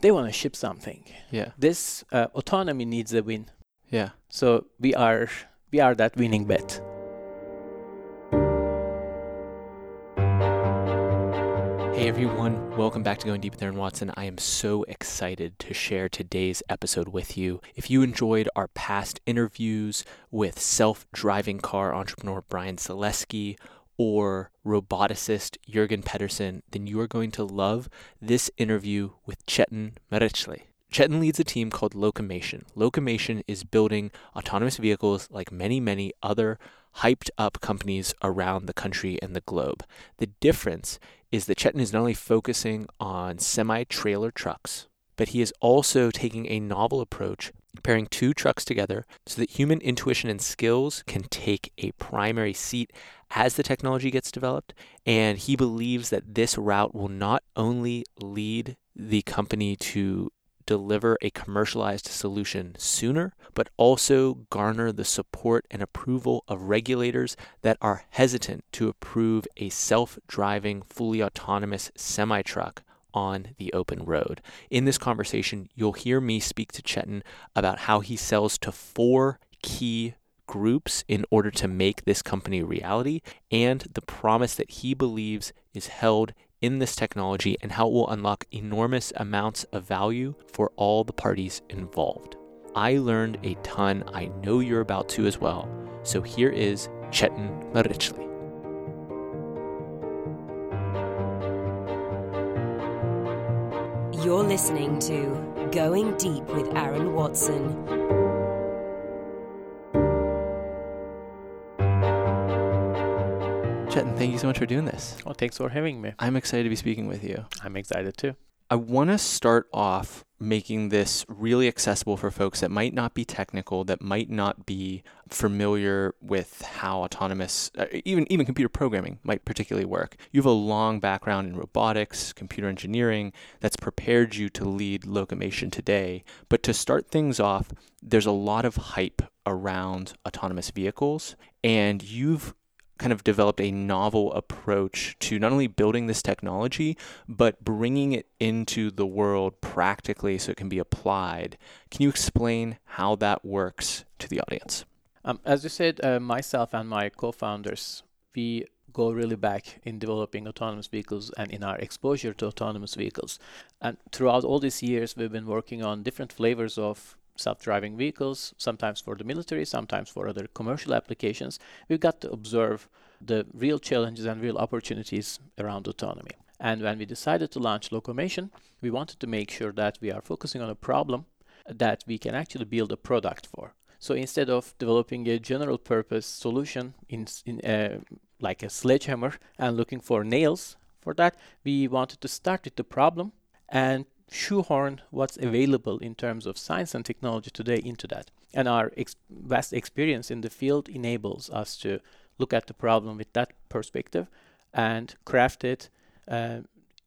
they want to ship something. Yeah. This uh, autonomy needs a win. Yeah. So we are we are that winning bet. Hey everyone, welcome back to Going Deep with Aaron Watson. I am so excited to share today's episode with you. If you enjoyed our past interviews with self driving car entrepreneur Bryan Salesky or roboticist Jorgen Pedersen, then you are going to love this interview with Cetin Mericli. Cetin leads a team called Locomation. Locomation is building autonomous vehicles like many, many other hyped up companies around the country and the globe. The difference is that Cetin is not only focusing on semi trailer trucks, but he is also taking a novel approach, pairing two trucks together so that human intuition and skills can take a primary seat as the technology gets developed. And he believes that this route will not only lead the company to deliver a commercialized solution sooner, but also garner the support and approval of regulators that are hesitant to approve a self driving, fully autonomous semi truck on the open road. In this conversation, you'll hear me speak to Cetin about how he sells to four key groups in order to make this company reality and the promise that he believes is held in this technology and how it will unlock enormous amounts of value for all the parties involved. I learned a ton. I know you're about to as well. So here is Cetin Mericli. You're listening to Going Deep with Aaron Watson. Cetin, thank you so much for doing this. Well, thanks for having me. I'm excited to be speaking with you. I'm excited too. I want to start off making this really accessible for folks that might not be technical, that might not be familiar with how autonomous, uh, even even computer programming might particularly work. You have a long background in robotics, computer engineering that's prepared you to lead Locomation today. But to start things off, there's a lot of hype around autonomous vehicles, and you've kind of developed a novel approach to not only building this technology, but bringing it into the world practically so it can be applied. Can you explain how that works to the audience? Um, as you said, uh, myself and my co founders, we go really back in developing autonomous vehicles and in our exposure to autonomous vehicles. And throughout all these years, we've been working on different flavors of self-driving vehicles, sometimes for the military, sometimes for other commercial applications. We've got to observe the real challenges and real opportunities around autonomy. And when we decided to launch Locomation, we wanted to make sure that we are focusing on a problem that we can actually build a product for. So instead of developing a general purpose solution in, in a, like a sledgehammer and looking for nails for that, we wanted to start with the problem and shoehorn what's available in terms of science and technology today into that. And our ex- vast experience in the field enables us to look at the problem with that perspective and craft it uh,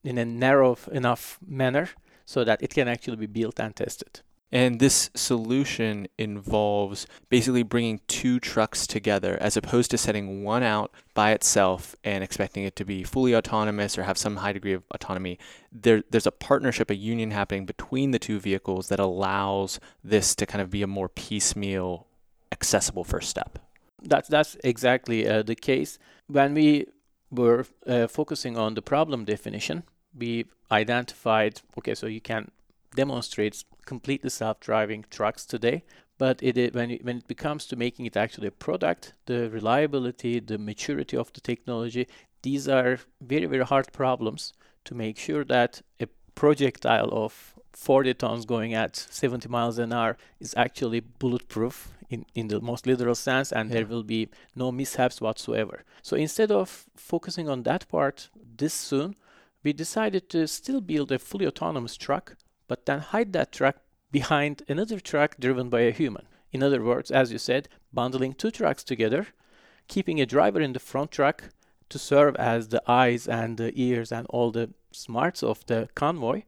in a narrow enough manner so that it can actually be built and tested. And this solution involves basically bringing two trucks together as opposed to setting one out by itself and expecting it to be fully autonomous or have some high degree of autonomy. There, there's a partnership, a union happening between the two vehicles that allows this to kind of be a more piecemeal, accessible first step. That's, that's exactly uh, the case. When we were uh, focusing on the problem definition, we identified okay, so you can demonstrate completely self-driving trucks today. But it, when, it, when it becomes to making it actually a product, the reliability, the maturity of the technology, these are very, very hard problems to make sure that a projectile of 40 tons going at 70 miles an hour is actually bulletproof in, in the most literal sense and yeah. there will be no mishaps whatsoever. So instead of focusing on that part this soon, we decided to still build a fully autonomous truck but then hide that truck behind another truck driven by a human. In other words, as you said, bundling two trucks together, keeping a driver in the front truck to serve as the eyes and the ears and all the smarts of the convoy,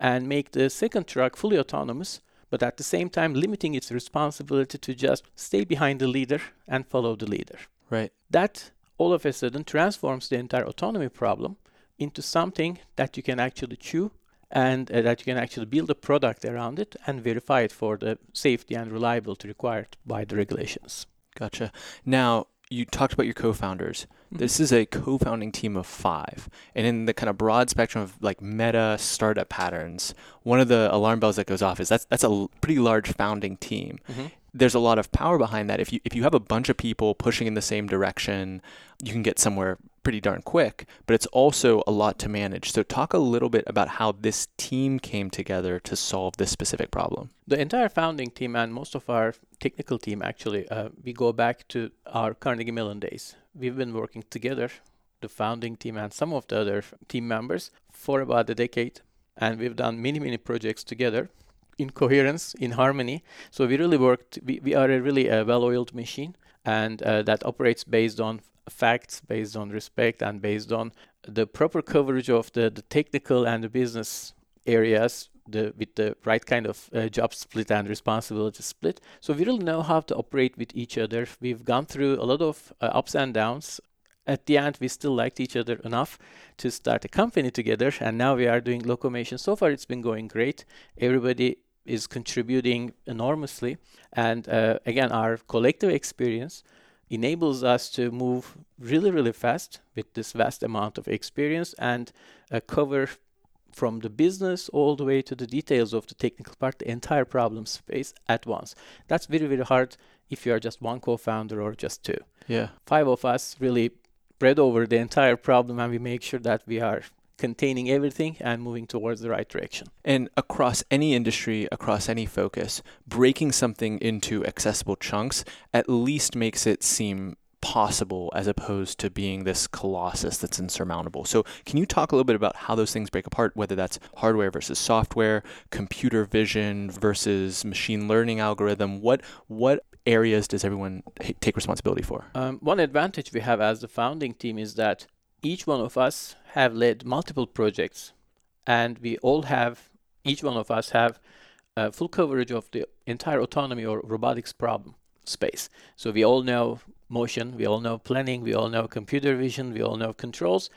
and make the second truck fully autonomous, but at the same time limiting its responsibility to just stay behind the leader and follow the leader. Right. That all of a sudden transforms the entire autonomy problem into something that you can actually chew and uh, that you can actually build a product around it and verify it for the safety and reliability required by the regulations. Gotcha. Now, you talked about your co-founders. Mm-hmm. This is a co-founding team of five, and in the kind of broad spectrum of like meta startup patterns, one of the alarm bells that goes off is that's that's a pretty large founding team. Mm-hmm. There's a lot of power behind that. If you if you have a bunch of people pushing in the same direction, you can get somewhere pretty darn quick. But it's also a lot to manage. So talk a little bit about how this team came together to solve this specific problem. The entire founding team and most of our technical team actually, uh, we go back to our Carnegie Mellon days. We've been working together, the founding team and some of the other team members, for about a decade. And we've done many, many projects together in coherence, in harmony. So we really worked, we, we are a really a well oiled machine and uh, that operates based on facts, based on respect, and based on the proper coverage of the, the technical and the business areas the with the right kind of uh, job split and responsibility split. So we really know how to operate with each other. We've gone through a lot of uh, ups and downs. At the end, we still liked each other enough to start a company together, and now we are doing Locomation. So far, it's been going great. Everybody is contributing enormously, and uh, again, our collective experience enables us to move really, really fast with this vast amount of experience and uh, cover from the business all the way to the details of the technical part, the entire problem space at once. That's very, very hard if you are just one co founder or just two. Yeah. Five of us really spread over the entire problem and we make sure that we are containing everything and moving towards the right direction. And across any industry, across any focus, breaking something into accessible chunks at least makes it seem possible as opposed to being this colossus that's insurmountable. So, can you talk a little bit about how those things break apart, whether that's hardware versus software, computer vision versus machine learning algorithm? What what areas does everyone take responsibility for? Um, one advantage we have as the founding team is that each one of us have led multiple projects, and we all have each one of us have uh, full coverage of the entire autonomy or robotics problem space. So we all know motion, we all know planning, we all know computer vision, we all know controls,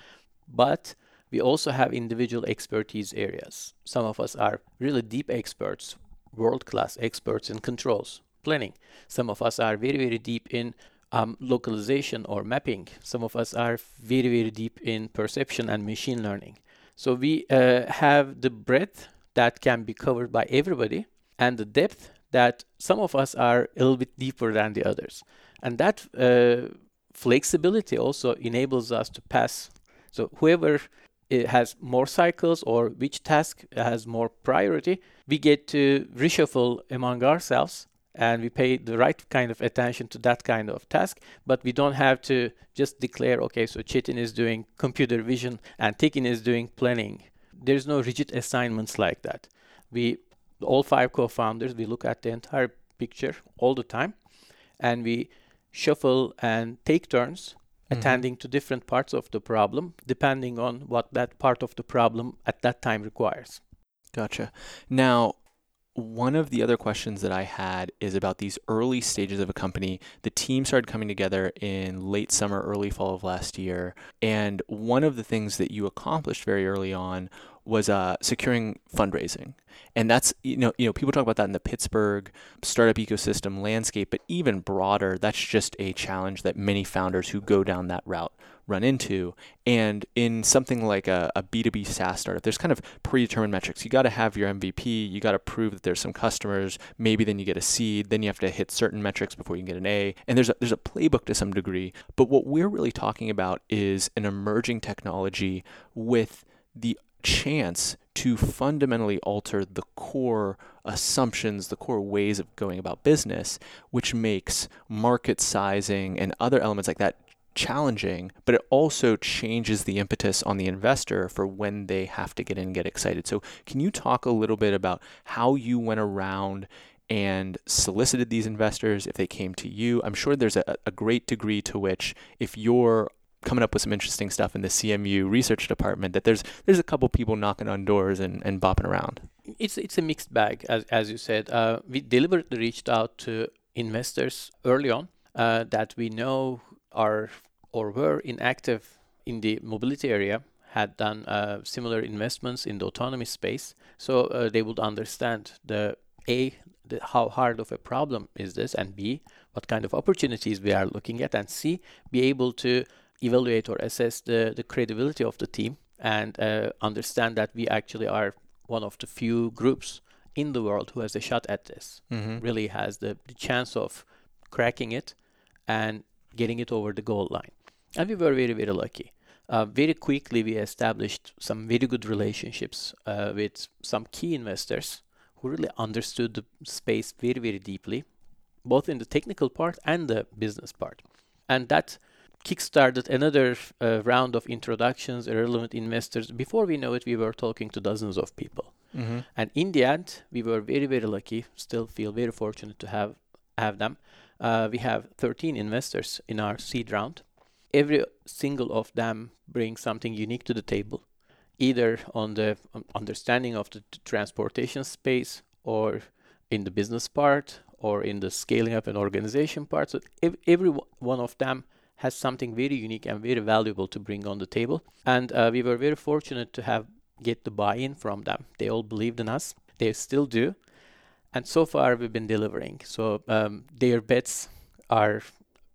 but we also have individual expertise areas. Some of us are really deep experts, world class experts in controls, planning. Some of us are very, very deep in um, localization or mapping. Some of us are very, very deep in perception and machine learning. So we uh, have the breadth that can be covered by everybody and the depth that some of us are a little bit deeper than the others. And that uh, flexibility also enables us to pass. So whoever uh, has more cycles or which task has more priority, we get to reshuffle among ourselves and we pay the right kind of attention to that kind of task but we don't have to just declare okay so Cetin is doing computer vision and Tekin is doing planning. There's no rigid assignments like that. We all five co-founders we look at the entire picture all the time and we shuffle and take turns mm-hmm. attending to different parts of the problem depending on what that part of the problem at that time requires. Gotcha. Now one of the other questions that I had is about these early stages of a company. The team started coming together in late summer, early fall of last year. And one of the things that you accomplished very early on was uh, securing fundraising. And that's you know you know people talk about that in the Pittsburgh startup ecosystem landscape, but even broader, that's just a challenge that many founders who go down that route run into. And in something like a, a B2B SaaS startup, there's kind of predetermined metrics. You got to have your MVP, you got to prove that there's some customers, maybe then you get a seed, then you have to hit certain metrics before you can get an A. And there's a, there's a playbook to some degree. But what we're really talking about is an emerging technology with the chance to fundamentally alter the core assumptions, the core ways of going about business, which makes market sizing and other elements like that challenging, but it also changes the impetus on the investor for when they have to get in and get excited. So, can you talk a little bit about how you went around and solicited these investors if they came to you? I'm sure there's a, a great degree to which, if you're coming up with some interesting stuff in the CMU research department, that there's there's a couple people knocking on doors and, and bopping around. It's it's a mixed bag, as as you said. Uh, we deliberately reached out to investors early on uh, that we know are or were inactive in the mobility area, had done uh, similar investments in the autonomy space, so uh, they would understand the a the, how hard of a problem is this, and b what kind of opportunities we are looking at, and c be able to evaluate or assess the the credibility of the team and uh, understand that we actually are one of the few groups in the world who has a shot at this, Mm-hmm. really has the, the chance of cracking it and getting it over the goal line. And we were very, very lucky. Uh, very quickly, we established some very good relationships uh, with some key investors who really understood the space very, very deeply, both in the technical part and the business part. And that kickstarted another uh, round of introductions, relevant investors. Before we know it, we were talking to dozens of people. Mm-hmm. And in the end, we were very, very lucky. Still feel very fortunate to have have them. Uh, we have 13 investors in our seed round. Every single of them brings something unique to the table, either on the um, understanding of the t- transportation space, or in the business part, or in the scaling up an organization part. So ev- every one of them has something very unique and very valuable to bring on the table. And uh, we were very fortunate to have get the buy-in from them. They all believed in us. They still do. And so far we've been delivering. So um, their bets are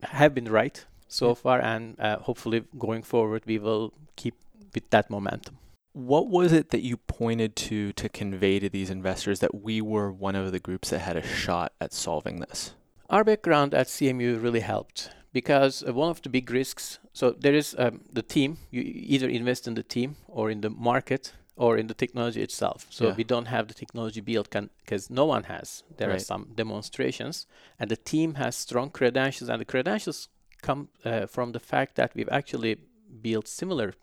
have been right so Yeah. far, and uh, hopefully going forward we will keep with that momentum. What was it that you pointed to to convey to these investors that we were one of the groups that had a shot at solving this? Our background at CMU really helped because uh, one of the big risks. So there is um, the team. You either invest in the team or in the market or in the technology itself. So Yeah. we don't have the technology built because no one has. There are some demonstrations, and the team has strong credentials, and the credentials come uh, from the fact that we've actually built similar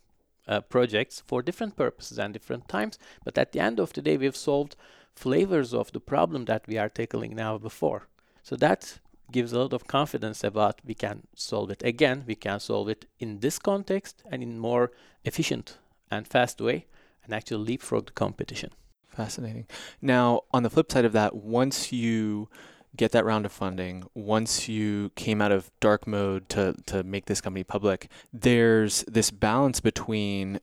uh, projects for different purposes and different times. But at the end of the day, we've solved flavors of the problem that we are tackling now before. So that gives a lot of confidence about we can solve it again. We can solve it in this context and in more efficient and fast way, and actually leapfrog the competition. Fascinating. Now, on the flip side of that, once you get that round of funding, once you came out of dark mode to to make this company public, there's this balance between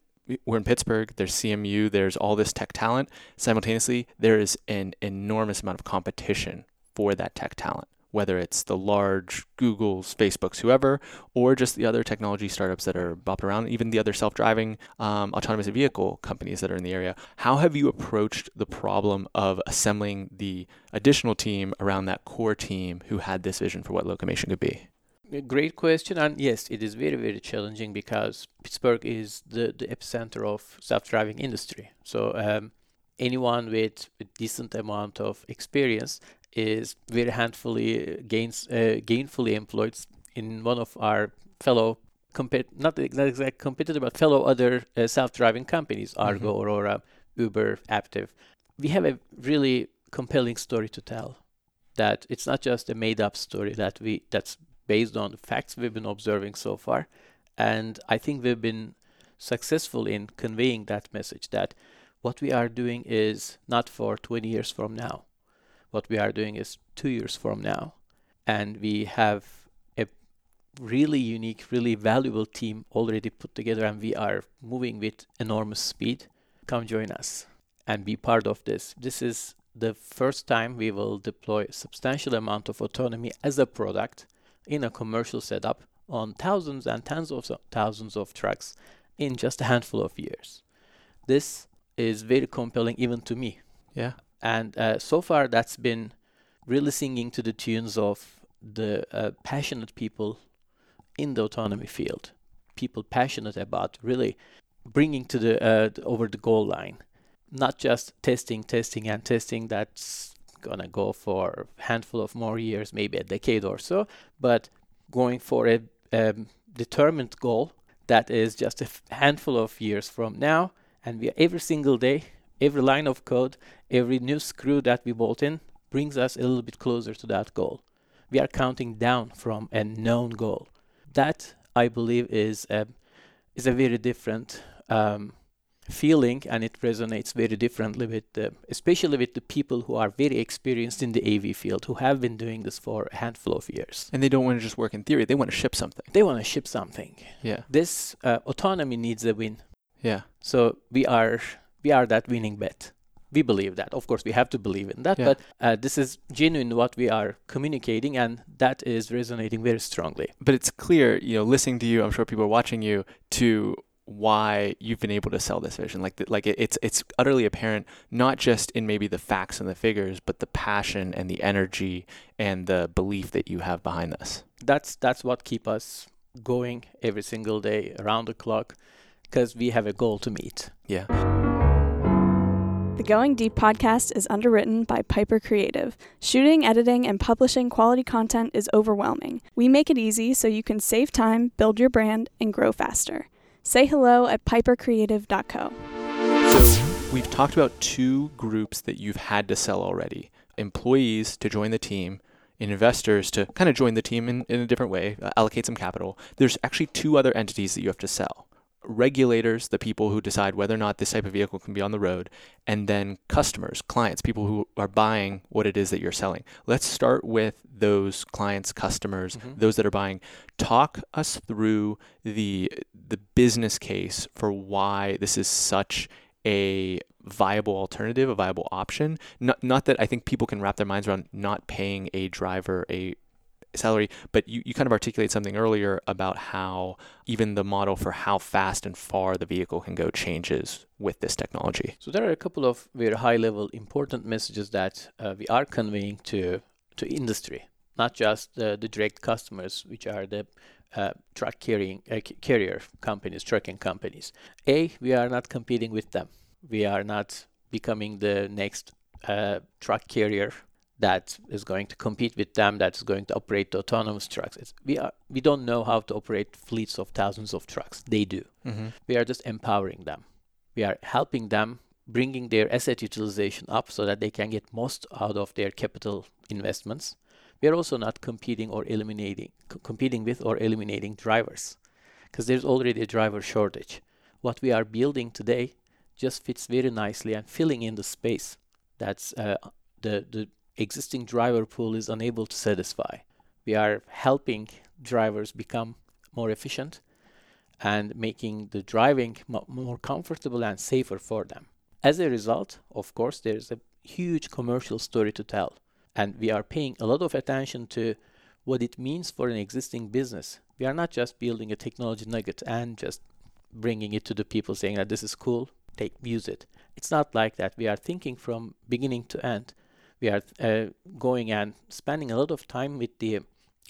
we're in Pittsburgh, there's CMU, there's all this tech talent. Simultaneously, there is an enormous amount of competition for that tech talent, whether it's the large Googles, Facebooks, whoever, or just the other technology startups that are bopping around, even the other self-driving um, autonomous vehicle companies that are in the area. How have you approached the problem of assembling the additional team around that core team who had this vision for what Locomation could be? Great question, and yes, it is very very challenging because Pittsburgh is the, the epicenter of self-driving industry. So um, anyone with a decent amount of experience is very handfully gains uh, gainfully employed in one of our fellow compet not not exact competitor but fellow other uh, self-driving companies Argo, Mhm. Aurora, Uber, Aptiv. We have a really compelling story to tell. That it's not just a made-up story that we that's based on the facts we've been observing so far, and I think we've been successful in conveying that message that what we are doing is not for 20 years from now. What we are doing is two years from now. And we have a really unique, really valuable team already put together, and we are moving with enormous speed. Come join us and be part of this. This is the first time we will deploy a substantial amount of autonomy as a product in a commercial setup on thousands and tens of thousands of trucks in just a handful of years. This is very compelling even to me. Yeah. And uh, so far, that's been really singing to the tunes of the uh, passionate people in the autonomy field. People passionate about really bringing to the uh, over the goal line, not just testing, testing, and testing. That's gonna go for a handful of more years, maybe a decade or so, but going for a um, determined goal that is just a handful of years from now, and we every single day, every line of code, every new screw that we bolt in brings us a little bit closer to that goal. We are counting down from a known goal. That I believe is a is a very different um, feeling, and it resonates very differently with the, especially with the people who are very experienced in the AV field, who have been doing this for a handful of years. And they don't want to just work in theory, they want to ship something. They want to ship something. Yeah. This uh, autonomy needs a win. Yeah. So we are we are that winning bet. We believe that. Of course, we have to believe in that. Yeah. But uh, this is genuine what we are communicating, and that is resonating very strongly. But it's clear, you know, listening to you, I'm sure people are watching you to why you've been able to sell this vision. Like, the, like it, it's it's utterly apparent, not just in maybe the facts and the figures, but the passion and the energy and the belief that you have behind this. That's that's what keep us going every single day around the clock, because we have a goal to meet. Yeah. The Going Deep podcast is underwritten by Piper Creative. Shooting, editing, and publishing quality content is overwhelming. We make it easy so you can save time, build your brand, and grow faster. Say hello at pipercreative.co. So we've talked about two groups that you've had to sell already employees to join the team, investors to kind of join the team in, in a different way, uh, allocate some capital. There's actually two other entities that you have to sell regulators, the people who decide whether or not this type of vehicle can be on the road, and then customers, clients, people who are buying what it is that you're selling. Let's start with those clients, customers, Mhm. those that are buying. Talk us through the the business case for why this is such a viable alternative, a viable option. Not not that I think people can wrap their minds around not paying a driver a salary, but you, you kind of articulate something earlier about how even the model for how fast and far the vehicle can go changes with this technology. So there are a couple of very high-level important messages that uh, we are conveying to to industry, not just the, the direct customers, which are the uh, truck carrying uh, carrier companies, trucking companies. A, we are not competing with them. We are not becoming the next uh, truck carrier that is going to compete with them. That is going to operate autonomous trucks. It's, we are we don't know how to operate fleets of thousands of trucks. They do Mm-hmm. we are just empowering them. We are helping them bringing their asset utilization up so that they can get most out of their capital investments. We are also not competing or eliminating c- competing with or eliminating drivers because there's already a driver shortage. What we are building today just fits very nicely and filling in the space that's uh, the the existing driver pool is unable to satisfy. We are helping drivers become more efficient and making the driving mo- more comfortable and safer for them. As a result, of course, there's a huge commercial story to tell, and we are paying a lot of attention to what it means for an existing business. We are not just building a technology nugget and just bringing it to the people saying that this is cool, take use it. It's not like that. We are thinking from beginning to end. We are uh, going and spending a lot of time with the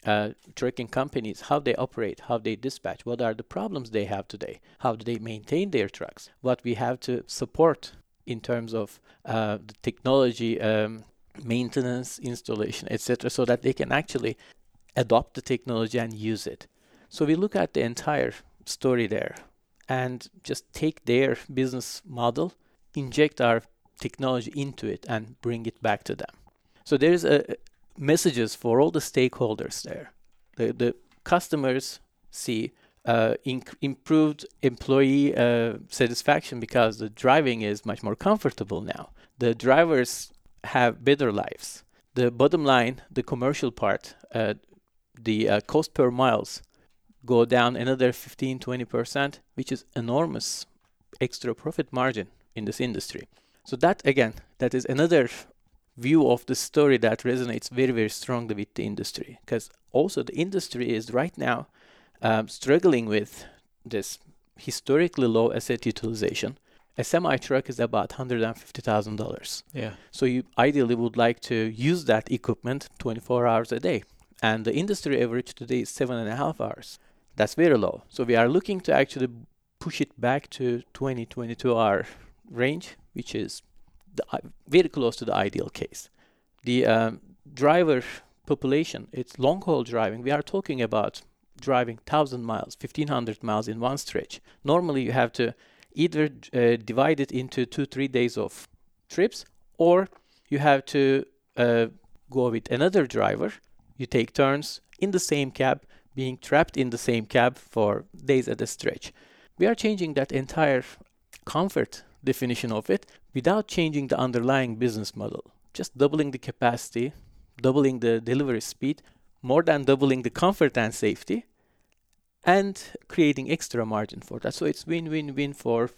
uh, trucking companies, how they operate, how they dispatch, what are the problems they have today, how do they maintain their trucks, what we have to support in terms of uh, the technology, um, maintenance, installation, etc., so that they can actually adopt the technology and use it. So we look at the entire story there and just take their business model, inject our technology into it, and bring it back to them. So there's a messages for all the stakeholders there. The the customers see uh, inc- improved employee uh, satisfaction because the driving is much more comfortable now. The drivers have better lives. The bottom line, the commercial part, uh, the uh, cost per miles go down another 15 20%, which is enormous extra profit margin in this industry. So that again, that is another view of the story that resonates very very strongly with the industry because also the industry is right now um, struggling with this historically low asset utilization. A semi truck is about hundred and fifty thousand dollars. Yeah. So you ideally would like to use that equipment 24 hours a day, and the industry average today is seven and a half hours. That's very low. So we are looking to actually push it back to 20, 22 hour range, which is the, i- very close to the ideal case. The um, driver population, it's long haul driving. We are talking about driving 1,000 miles, 1,500 miles in one stretch. Normally, you have to either uh, divide it into two, three days of trips, or you have to uh, go with another driver. You take turns in the same cab, being trapped in the same cab for days at a stretch. We are changing that entire comfort definition of it without changing the underlying business model. Just doubling the capacity, doubling the delivery speed, more than doubling the comfort and safety, and creating extra margin for that. So it's win-win-win for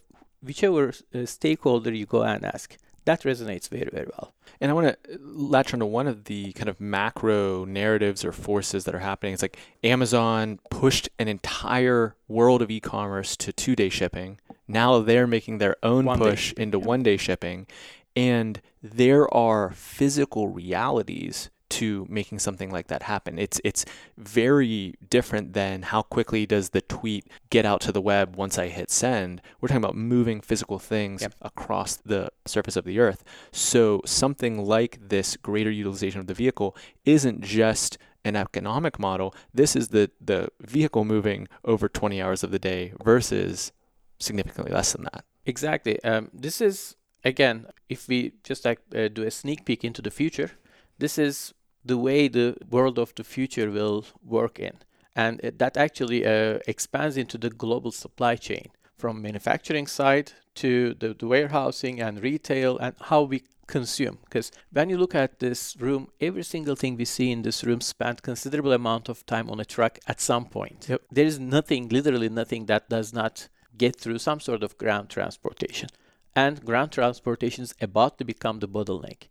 whichever uh, stakeholder you go and ask, that resonates very, very well. And I want to uh, latch onto one of the kind of macro narratives or forces that are happening. It's like Amazon pushed an entire world of e-commerce to two-day shipping. Now they're making their own One push day. into Yeah. one-day shipping, and there are physical realities to making something like that happen. It's it's very different than how quickly does the tweet get out to the web once I hit send. We're talking about moving physical things Yep. across the surface of the earth. So something like this greater utilization of the vehicle isn't just an economic model. This is the the vehicle moving over 20 hours of the day versus significantly less than that. Exactly. Um, this is again, if we just like uh, do a sneak peek into the future, this is the way the world of the future will work in, and it, that actually uh, expands into the global supply chain from manufacturing side to the, the warehousing and retail and how we consume. Because when you look at this room, every single thing we see in this room spent considerable amount of time on a truck at some point. There is nothing, literally nothing, that does not get through some sort of ground transportation. And ground transportation is about to become the bottleneck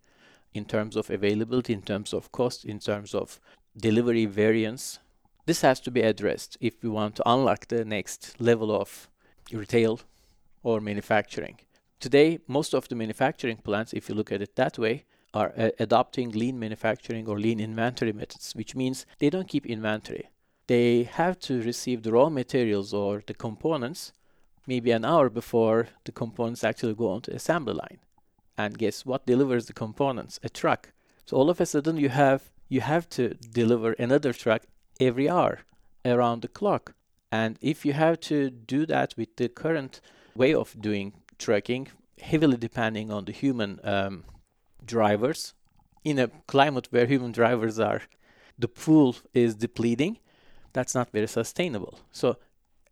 in terms of availability, in terms of cost, in terms of delivery variance. This has to be addressed if we want to unlock the next level of retail or manufacturing. Today, most of the manufacturing plants, if you look at it that way, are uh, adopting lean manufacturing or lean inventory methods, which means they don't keep inventory. They have to receive the raw materials or the components maybe an hour before the components actually go onto assembly line. And guess what delivers the components? A truck. So all of a sudden you have you have to deliver another truck every hour around the clock. And if you have to do that with the current way of doing trucking, heavily depending on the human um, drivers, in a climate where human drivers are, the pool is depleting, that's not very sustainable. So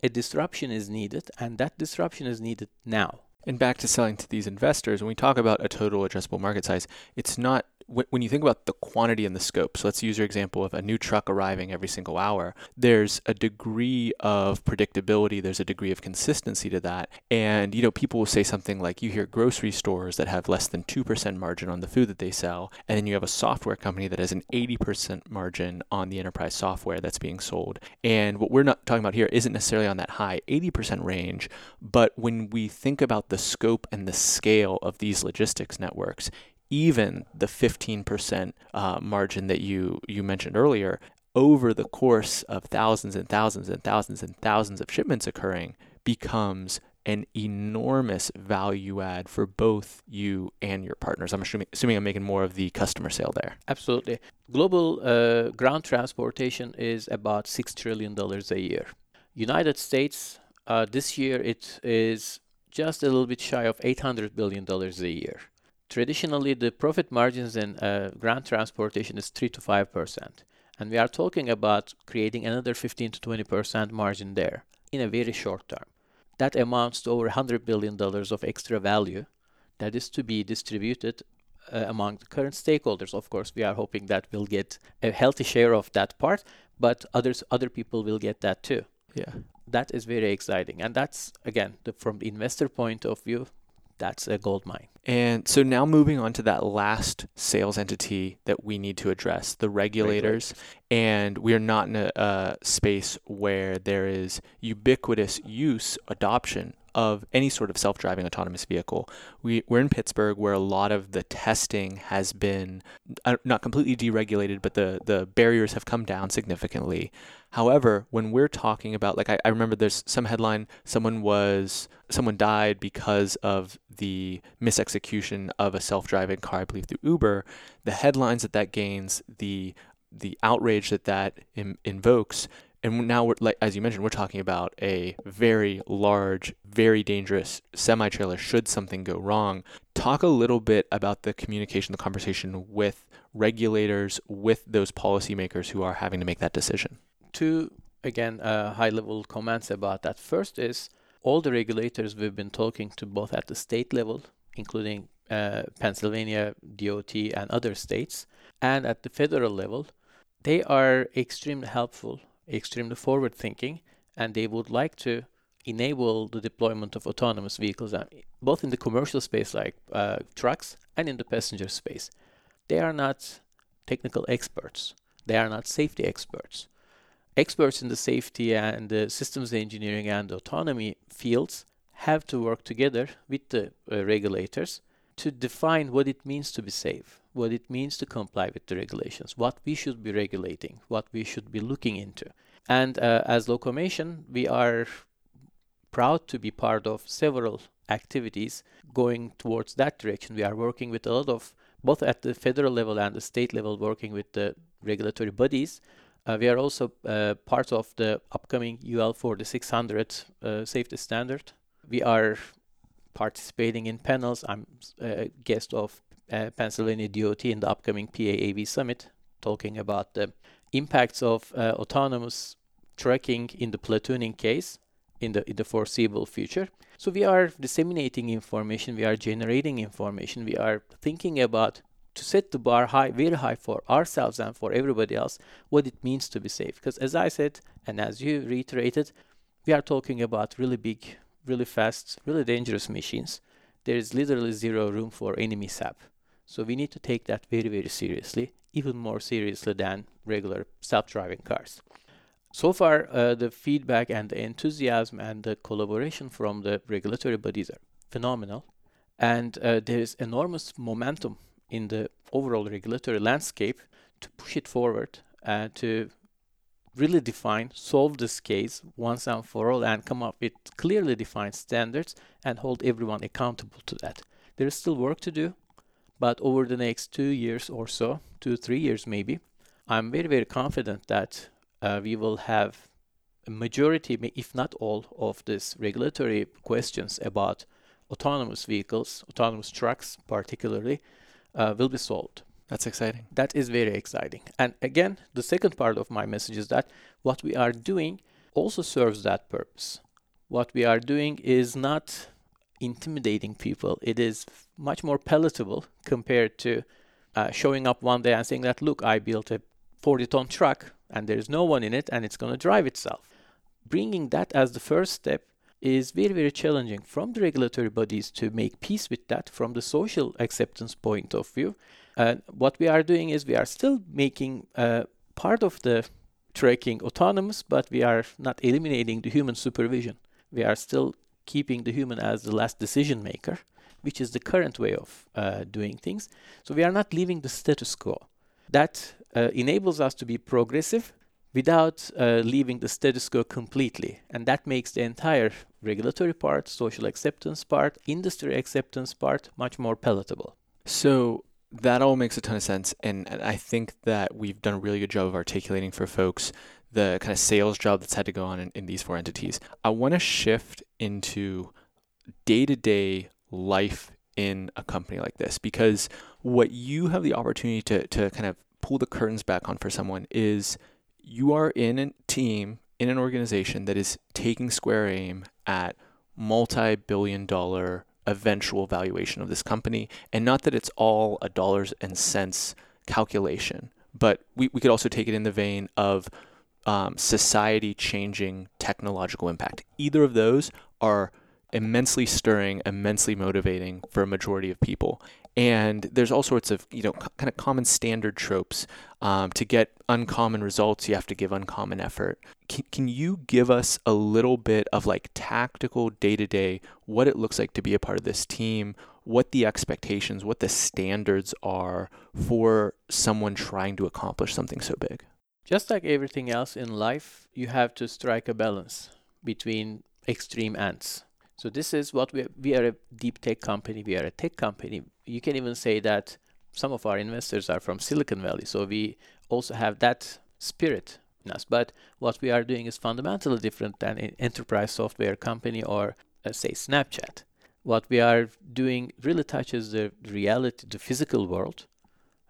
a disruption is needed, and that disruption is needed now. And back to selling to these investors, when we talk about a total addressable market size, it's not when you think about the quantity and the scope. So let's use your example of a new truck arriving every single hour. There's a degree of predictability, there's a degree of consistency to that. And you know, people will say something like you hear grocery stores that have less than 2% margin on the food that they sell, and then you have a software company that has an 80% margin on the enterprise software that's being sold. And what we're not talking about here isn't necessarily on that high 80% range, but when we think about the scope and the scale of these logistics networks, even the 15% uh, margin that you, you mentioned earlier, over the course of thousands and thousands and thousands and thousands of shipments occurring, becomes an enormous value add for both you and your partners. I'm assuming, assuming I'm making more of the customer sale there. Absolutely. Global uh, ground transportation is about $6 trillion a year. United States, uh, this year it is just a little bit shy of $800 billion a year. Traditionally, the profit margins in uh, ground transportation is 3 to 5%. And we are talking about creating another 15 to 20% margin there in a very short term. That amounts to over $100 billion of extra value that is to be distributed uh, among the current stakeholders. Of course, we are hoping that we'll get a healthy share of that part, but others, other people will get that too. Yeah. That is very exciting, and that's again the, from the investor point of view, that's a gold mine. And so now moving on to that last sales entity that we need to address, the regulators. And we are not in a, a space where there is ubiquitous use, adoption of any sort of self driving autonomous vehicle. We, we're in Pittsburgh where a lot of the testing has been uh, not completely deregulated, but the, the barriers have come down significantly. However, when we're talking about, like, I, I remember there's some headline, someone was, someone died because of the misexecution of a self-driving car, I believe through Uber. The headlines that that gains, the the outrage that that Im- invokes, and now we're like as you mentioned, we're talking about a very large, very dangerous semi-trailer. Should something go wrong, talk a little bit about the communication, the conversation with regulators, with those policymakers who are having to make that decision two again uh, high level comments about that first is all the regulators we've been talking to both at the state level including uh, pennsylvania dot and other states and at the federal level they are extremely helpful extremely forward thinking and they would like to enable the deployment of autonomous vehicles, uh, both in the commercial space like uh, trucks and in the passenger space. They are not technical experts. They are not safety experts. Experts in the safety and the systems engineering and autonomy fields have to work together with the uh, regulators to define what it means to be safe, what it means to comply with the regulations, what we should be regulating, what we should be looking into. And uh, as Locomation, we are proud to be part of several activities going towards that direction. We are working with a lot of, both at the federal level and the state level, working with the regulatory bodies. Uh, we are also uh, part of the upcoming UL 4600 uh, safety standard. We are participating in panels. I'm a guest of uh, Pennsylvania DOT in the upcoming PAAV summit, talking about the impacts of uh, autonomous trucking in the platooning case in the in the foreseeable future. So we are disseminating information, we are generating information, we are thinking about to set the bar high, very high for ourselves and for everybody else, what it means to be safe. Because as I said, and as you reiterated, we are talking about really big, really fast, really dangerous machines. There is literally zero room for any mishap. So we need to take that very, very seriously, even more seriously than regular self-driving cars. So far, uh, the feedback and the enthusiasm and the collaboration from the regulatory bodies are phenomenal. And uh, there is enormous momentum in the overall regulatory landscape to push it forward and to really define, solve this case once and for all, and come up with clearly defined standards and hold everyone accountable to that. There is still work to do, but over the next two years or so, two, three years maybe, I'm very, very confident that uh, we will have a majority, if not all, of these regulatory questions about autonomous vehicles, autonomous trucks particularly, uh, will be solved. That's exciting. That is very exciting. And again, the second part of my message is that what we are doing also serves that purpose. What we are doing is not intimidating people, it is much more palatable compared to uh, showing up one day and saying that, look, I built a 40 ton truck and there's no one in it and it's going to drive itself. Bringing that as the first step is very, very challenging from the regulatory bodies to make peace with that from the social acceptance point of view. And what we are doing is we are still making uh, part of the tracking autonomous, but we are not eliminating the human supervision. We are still keeping the human as the last decision maker, which is the current way of uh, doing things. So we are not leaving the status quo. That uh, enables us to be progressive without uh, leaving the status quo completely. And that makes the entire regulatory part, social acceptance part, industry acceptance part much more palatable. So that all makes a ton of sense. And, I think that we've done a really good job of articulating for folks the kind of sales job that's had to go on in, in these four entities. I want to shift into day to day life in a company like this because what you have the opportunity to, to kind of pull the curtains back on for someone is you are in a team in an organization that is taking square aim at multi-billion dollar eventual valuation of this company and not that it's all a dollars and cents calculation but we, we could also take it in the vein of um, society changing technological impact. Either of those are immensely stirring immensely motivating for a majority of people and there's all sorts of you know kind of common standard tropes um, to get uncommon results you have to give uncommon effort. Can, can you give us a little bit of like tactical day-to-day what it looks like to be a part of this team what the expectations what the standards are for someone trying to accomplish something so big? Just like everything else in life you have to strike a balance between extreme ends so this is what we we are a deep tech company. We are a tech company. You can even say that some of our investors are from Silicon Valley. So we also have that spirit in us. But what we are doing is fundamentally different than an enterprise software company or uh, say Snapchat. What we are doing really touches the reality, the physical world,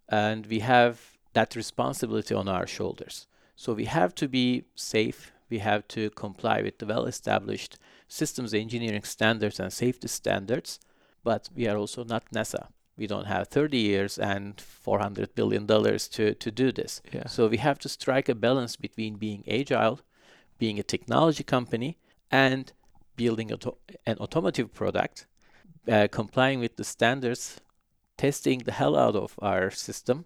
and we have that responsibility on our shoulders. So we have to be safe. We have to comply with the well-established systems engineering standards and safety standards, but we are also not NASA. We don't have 30 years and 400 billion dollars to, to do this. Yeah. So we have to strike a balance between being agile, being a technology company, and building auto- an automotive product, uh, complying with the standards, testing the hell out of our system,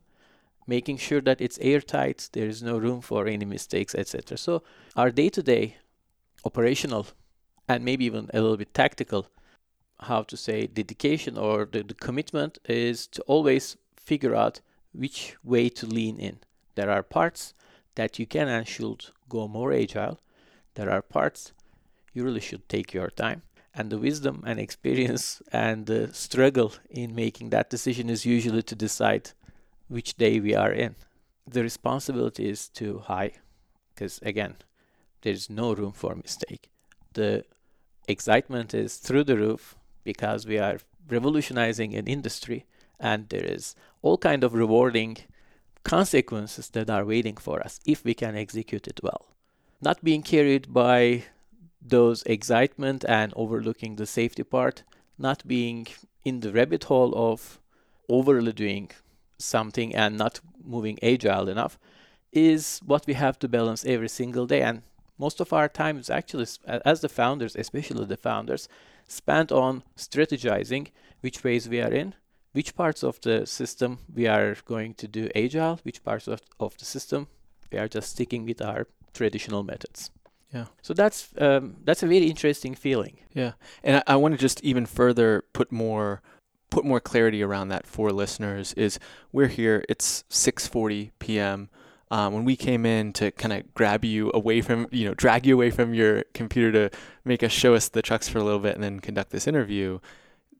making sure that it's airtight, there is no room for any mistakes, etc. So our day-to-day operational and maybe even a little bit tactical, how to say, dedication or the, the commitment is to always figure out which way to lean in. There are parts that you can and should go more agile. There are parts you really should take your time. And the wisdom and experience and the struggle in making that decision is usually to decide which day we are in. The responsibility is too high because, again, there is no room for mistake. The excitement is through the roof because we are revolutionizing an industry and there is all kind of rewarding consequences that are waiting for us if we can execute it well. Not being carried by those excitement and overlooking the safety part, not being in the rabbit hole of overly doing something and not moving agile enough is what we have to balance every single day and most of our time is actually as the founders especially the founders spent on strategizing which ways we are in which parts of the system we are going to do agile which parts of, of the system we are just sticking with our traditional methods. Yeah. So that's um, that's a very interesting feeling. Yeah. And I, I want to just even further put more put more clarity around that for listeners is we're here it's 6:40 p.m. Um, when we came in to kind of grab you away from you know drag you away from your computer to make us show us the trucks for a little bit and then conduct this interview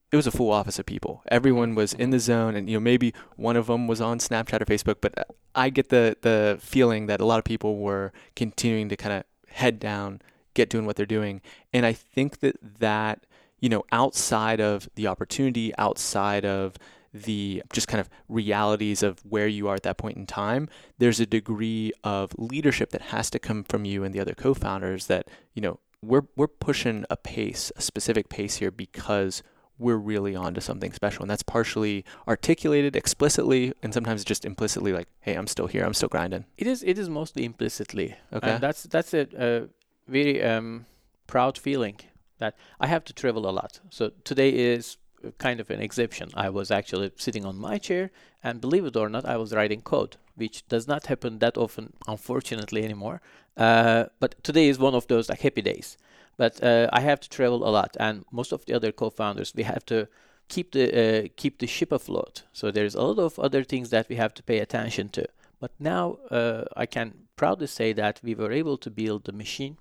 it was a full office of people. Everyone was in the zone and you know maybe one of them was on snapchat or facebook but i get the the feeling that a lot of people were continuing to kind of head down get doing what they're doing. And i think that that you know, outside of the opportunity, outside of the just kind of realities of where you are at that point in time, there's a degree of leadership that has to come from you and the other co-founders that, you know, we're we're pushing a pace, a specific pace here because we're really on to something special. And that's partially articulated explicitly and sometimes just implicitly like, hey, I'm still here, I'm still grinding. It is it is mostly implicitly. Okay. And that's that's a, a very um, proud feeling that I have to travel a lot. So today is kind of an exception. I was actually sitting on my chair, and believe it or not, I was writing code, which does not happen that often, unfortunately, anymore. Uh, but today is one of those like happy days. But uh, I have to travel a lot, and most of the other co-founders, we have to keep the uh, keep the ship afloat. So there's a lot of other things that we have to pay attention to. But now uh, I can proudly say that we were able to build the machine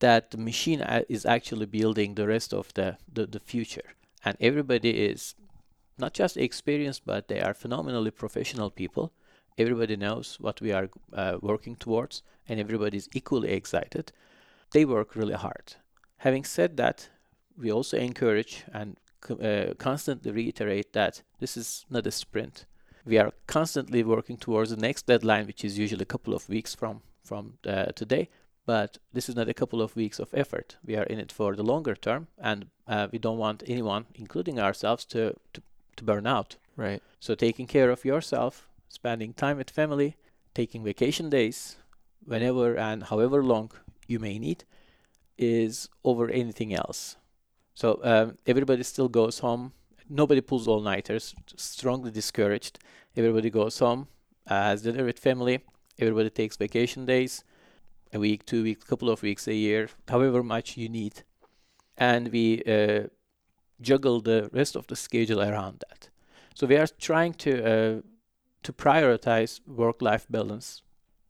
that the machine is actually building the rest of the, the, the future. And everybody is not just experienced, but they are phenomenally professional people. Everybody knows what we are uh, working towards, and everybody is equally excited. They work really hard. Having said that, we also encourage and uh, constantly reiterate that this is not a sprint. We are constantly working towards the next deadline, which is usually a couple of weeks from from uh, today. But this is not a couple of weeks of effort. We are in it for the longer term, and uh, we don't want anyone, including ourselves, to, to, to burn out. Right. So taking care of yourself, spending time with family, taking vacation days, whenever and however long you may need, is over anything else. So um, everybody still goes home. Nobody pulls all nighters. Strongly discouraged. Everybody goes home, uh, has dinner with family. Everybody takes vacation days a week, two weeks, a couple of weeks, a year, however much you need. And we uh, juggle the rest of the schedule around that. So we are trying to uh, to prioritize work-life balance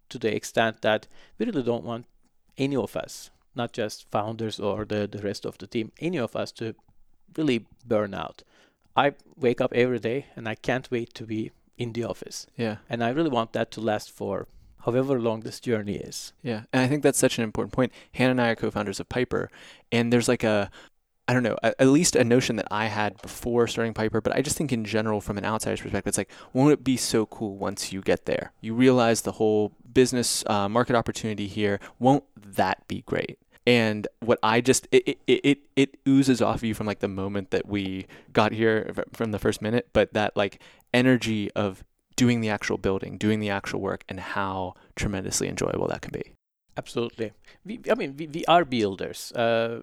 to the extent that we really don't want any of us, not just founders or the, the rest of the team, any of us to really burn out. I wake up every day and I can't wait to be in the office. Yeah. And I really want that to last for however long this journey is. Yeah, and I think that's such an important point. Hannah and I are co-founders of Piper, and there's like a I don't know, at least a notion that I had before starting Piper, but I just think in general, from an outsider's perspective, it's like, won't it be so cool once you get there? You realize the whole business uh, market opportunity here. Won't that be great? And what I just it, it it it oozes off of you from like the moment that we got here from the first minute, but that like energy of doing the actual building, doing the actual work, and how tremendously enjoyable that can be. Absolutely. We, I mean, we, we are builders. Uh,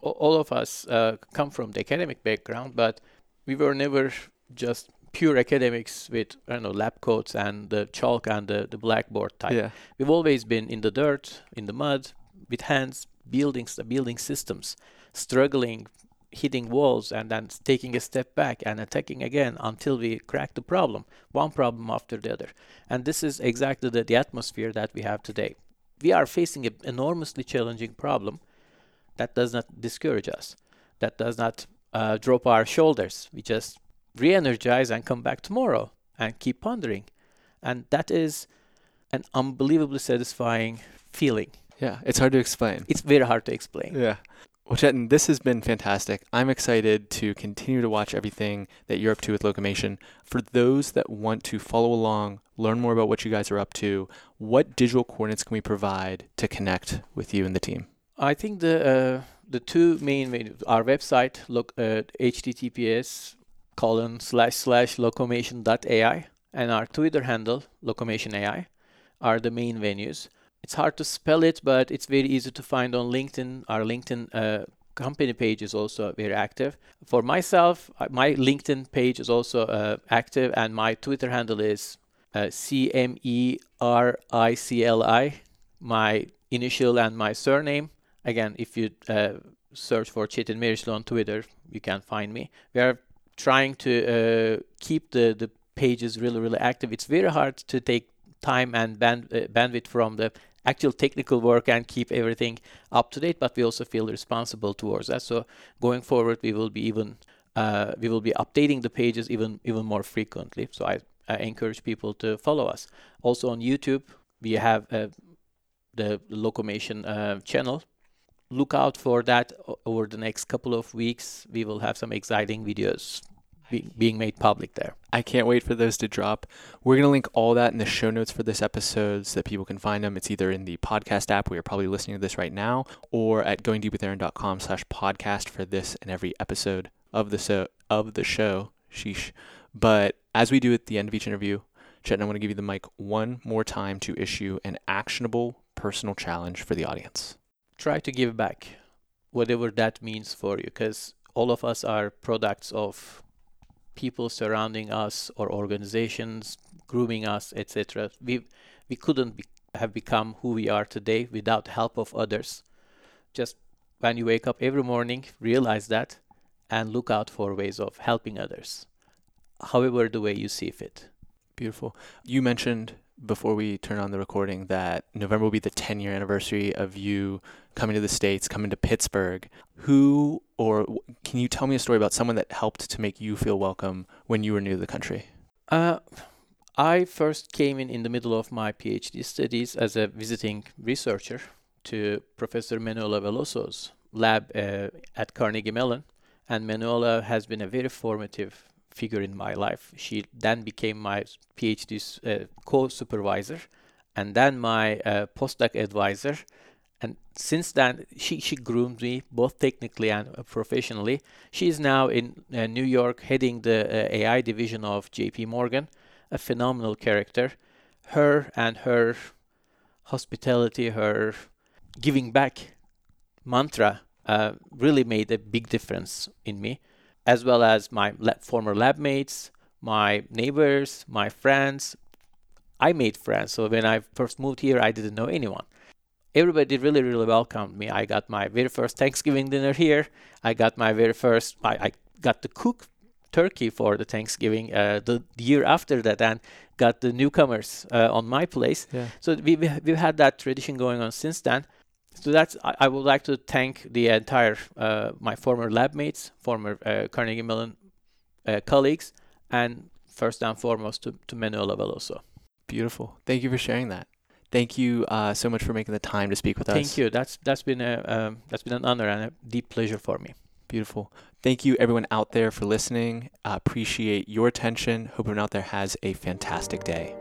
all of us uh, come from the academic background, but we were never just pure academics with I don't know lab coats and the chalk and the, the blackboard type. Yeah. We've always been in the dirt, in the mud, with hands, building building systems, struggling, hitting walls, and then taking a step back and attacking again until we crack the problem, one problem after the other. And this is exactly the, the atmosphere that we have today. We are facing an enormously challenging problem. That does not discourage us. That does not uh, drop our shoulders. We just re-energize and come back tomorrow and keep pondering and that is an unbelievably satisfying feeling Yeah. It's hard to explain. it's very hard to explain Yeah. Well, Cetin, this has been fantastic. I'm excited to continue to watch everything that you're up to with Locomation. For those that want to follow along, learn more about what you guys are up to, what digital coordinates can we provide to connect with you and the team? i think the uh, the two main our website look uh, https colon slash slash locomation.ai and our twitter handle locomationai are the main venues it's hard to spell it but it's very easy to find on linkedin. Our linkedin uh, company page is also very active. For myself uh, my linkedin page is also uh, active and my twitter handle is uh, c-m-e-r-i-c-l-i my initial and my surname. Again if you uh, search for Cetin Mericli on twitter you can find me. We are trying to uh, keep the, the pages really really active. It's very hard to take time and band, uh, bandwidth from the actual technical work and keep everything up to date but we also feel responsible towards that. So going forward we will be even uh, we will be updating the pages even even more frequently. So I, I encourage people to follow us. Also on youtube we have uh, the locomation uh, channel. Look out for that over the next couple of weeks. We will have some exciting videos be- being made public there I can't wait for those to drop. We're going to link all that in the show notes for this episode so that people can find them. It's either in the podcast app where you're probably listening to this right now or at goingdeepwithaaron.com slash podcast for this and every episode of the, so, of the show. Sheesh. But as we do at the end of each interview, Cetin, I want to give you the mic one more time to issue an actionable personal challenge for the audience. try to give back whatever that means for you because all of us are products of people surrounding us or organizations grooming us etc we we couldn't be, have become who we are today without help of others. Just when you wake up every morning realize that and look out for ways of helping others. However the way you see fit. Beautiful. You mentioned before we turn on the recording that November will be the 10 year anniversary of you coming to the States, coming to Pittsburgh. Who or can you tell me a story about someone that helped to make you feel welcome when you were new to the country? Uh, I first came in in the middle of my PhD studies as a visiting researcher to Professor Manuela Veloso's lab uh, at Carnegie Mellon, and Manuela has been a very formative figure in my life. She then became my PhD uh, co-supervisor, and then my uh, postdoc advisor. And since then, she, she groomed me both technically and uh, professionally. She is now in uh, New York heading the uh, AI division of JP Morgan, a phenomenal character. Her and her hospitality, her giving back mantra uh, really made a big difference in me, as well as my former lab mates, my neighbors, my friends. I made friends. So when I first moved here, I didn't know anyone everybody really really welcomed me i got my very first thanksgiving dinner here i got my very first i, I got to cook turkey for the thanksgiving uh, the, the year after that and got the newcomers uh, on my place Yeah. so we, we, we've had that tradition going on since then so that's i, I would like to thank the entire uh, my former lab mates former uh, carnegie mellon uh, colleagues and first and foremost to, to manuela veloso Beautiful. Thank you for sharing that. Thank you uh, so much for making the time to speak with us. thank you that's that's been a um, that's been an honor and a deep pleasure for me Beautiful. Thank you, everyone out there, for listening. Uh, appreciate your attention. Hope everyone out there has a fantastic day.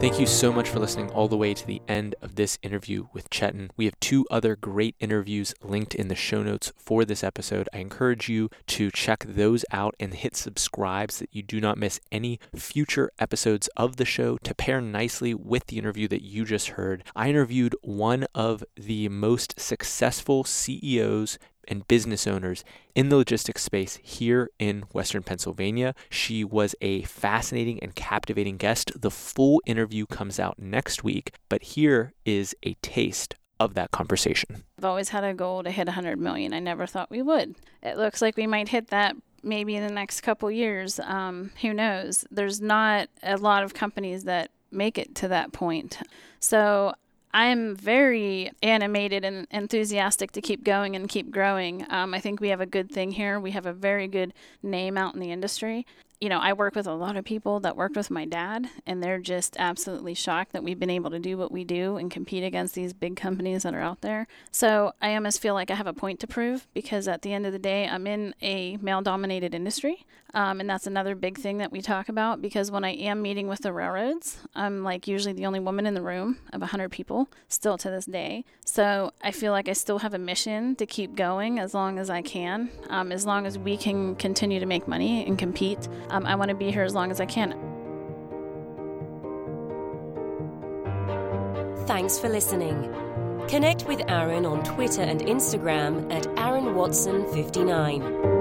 Thank you so much for listening all the way to the end of this interview with Cetin. We have two other great interviews linked in the show notes for this episode. I encourage you to check those out and hit subscribe so that you do not miss any future episodes of the show to pair nicely with the interview that you just heard. I interviewed one of the most successful CEOs and business owners in the logistics space here in Western Pennsylvania. She was a fascinating and captivating guest. The full interview comes out next week, but here is a taste of that conversation. I've always had a goal to hit 100 million. I never thought we would. It looks like we might hit that maybe in the next couple years. Um, who knows? There's not a lot of companies that make it to that point. So I'm very animated and enthusiastic to keep going and keep growing. Um, I think we have a good thing here. We have a very good name out in the industry you know, I work with a lot of people that worked with my dad, and they're just absolutely shocked that we've been able to do what we do and compete against these big companies that are out there. So I almost feel like I have a point to prove because at the end of the day, I'm in a male dominated industry. Um, and that's another big thing that we talk about because when I am meeting with the railroads, I'm like usually the only woman in the room of 100 people still to this day. So I feel like I still have a mission to keep going as long as I can, um, as long as we can continue to make money and compete. Um, I want to be here as long as I can. Thanks for listening. Connect with Aaron on Twitter and Instagram at Aaron Watson 59.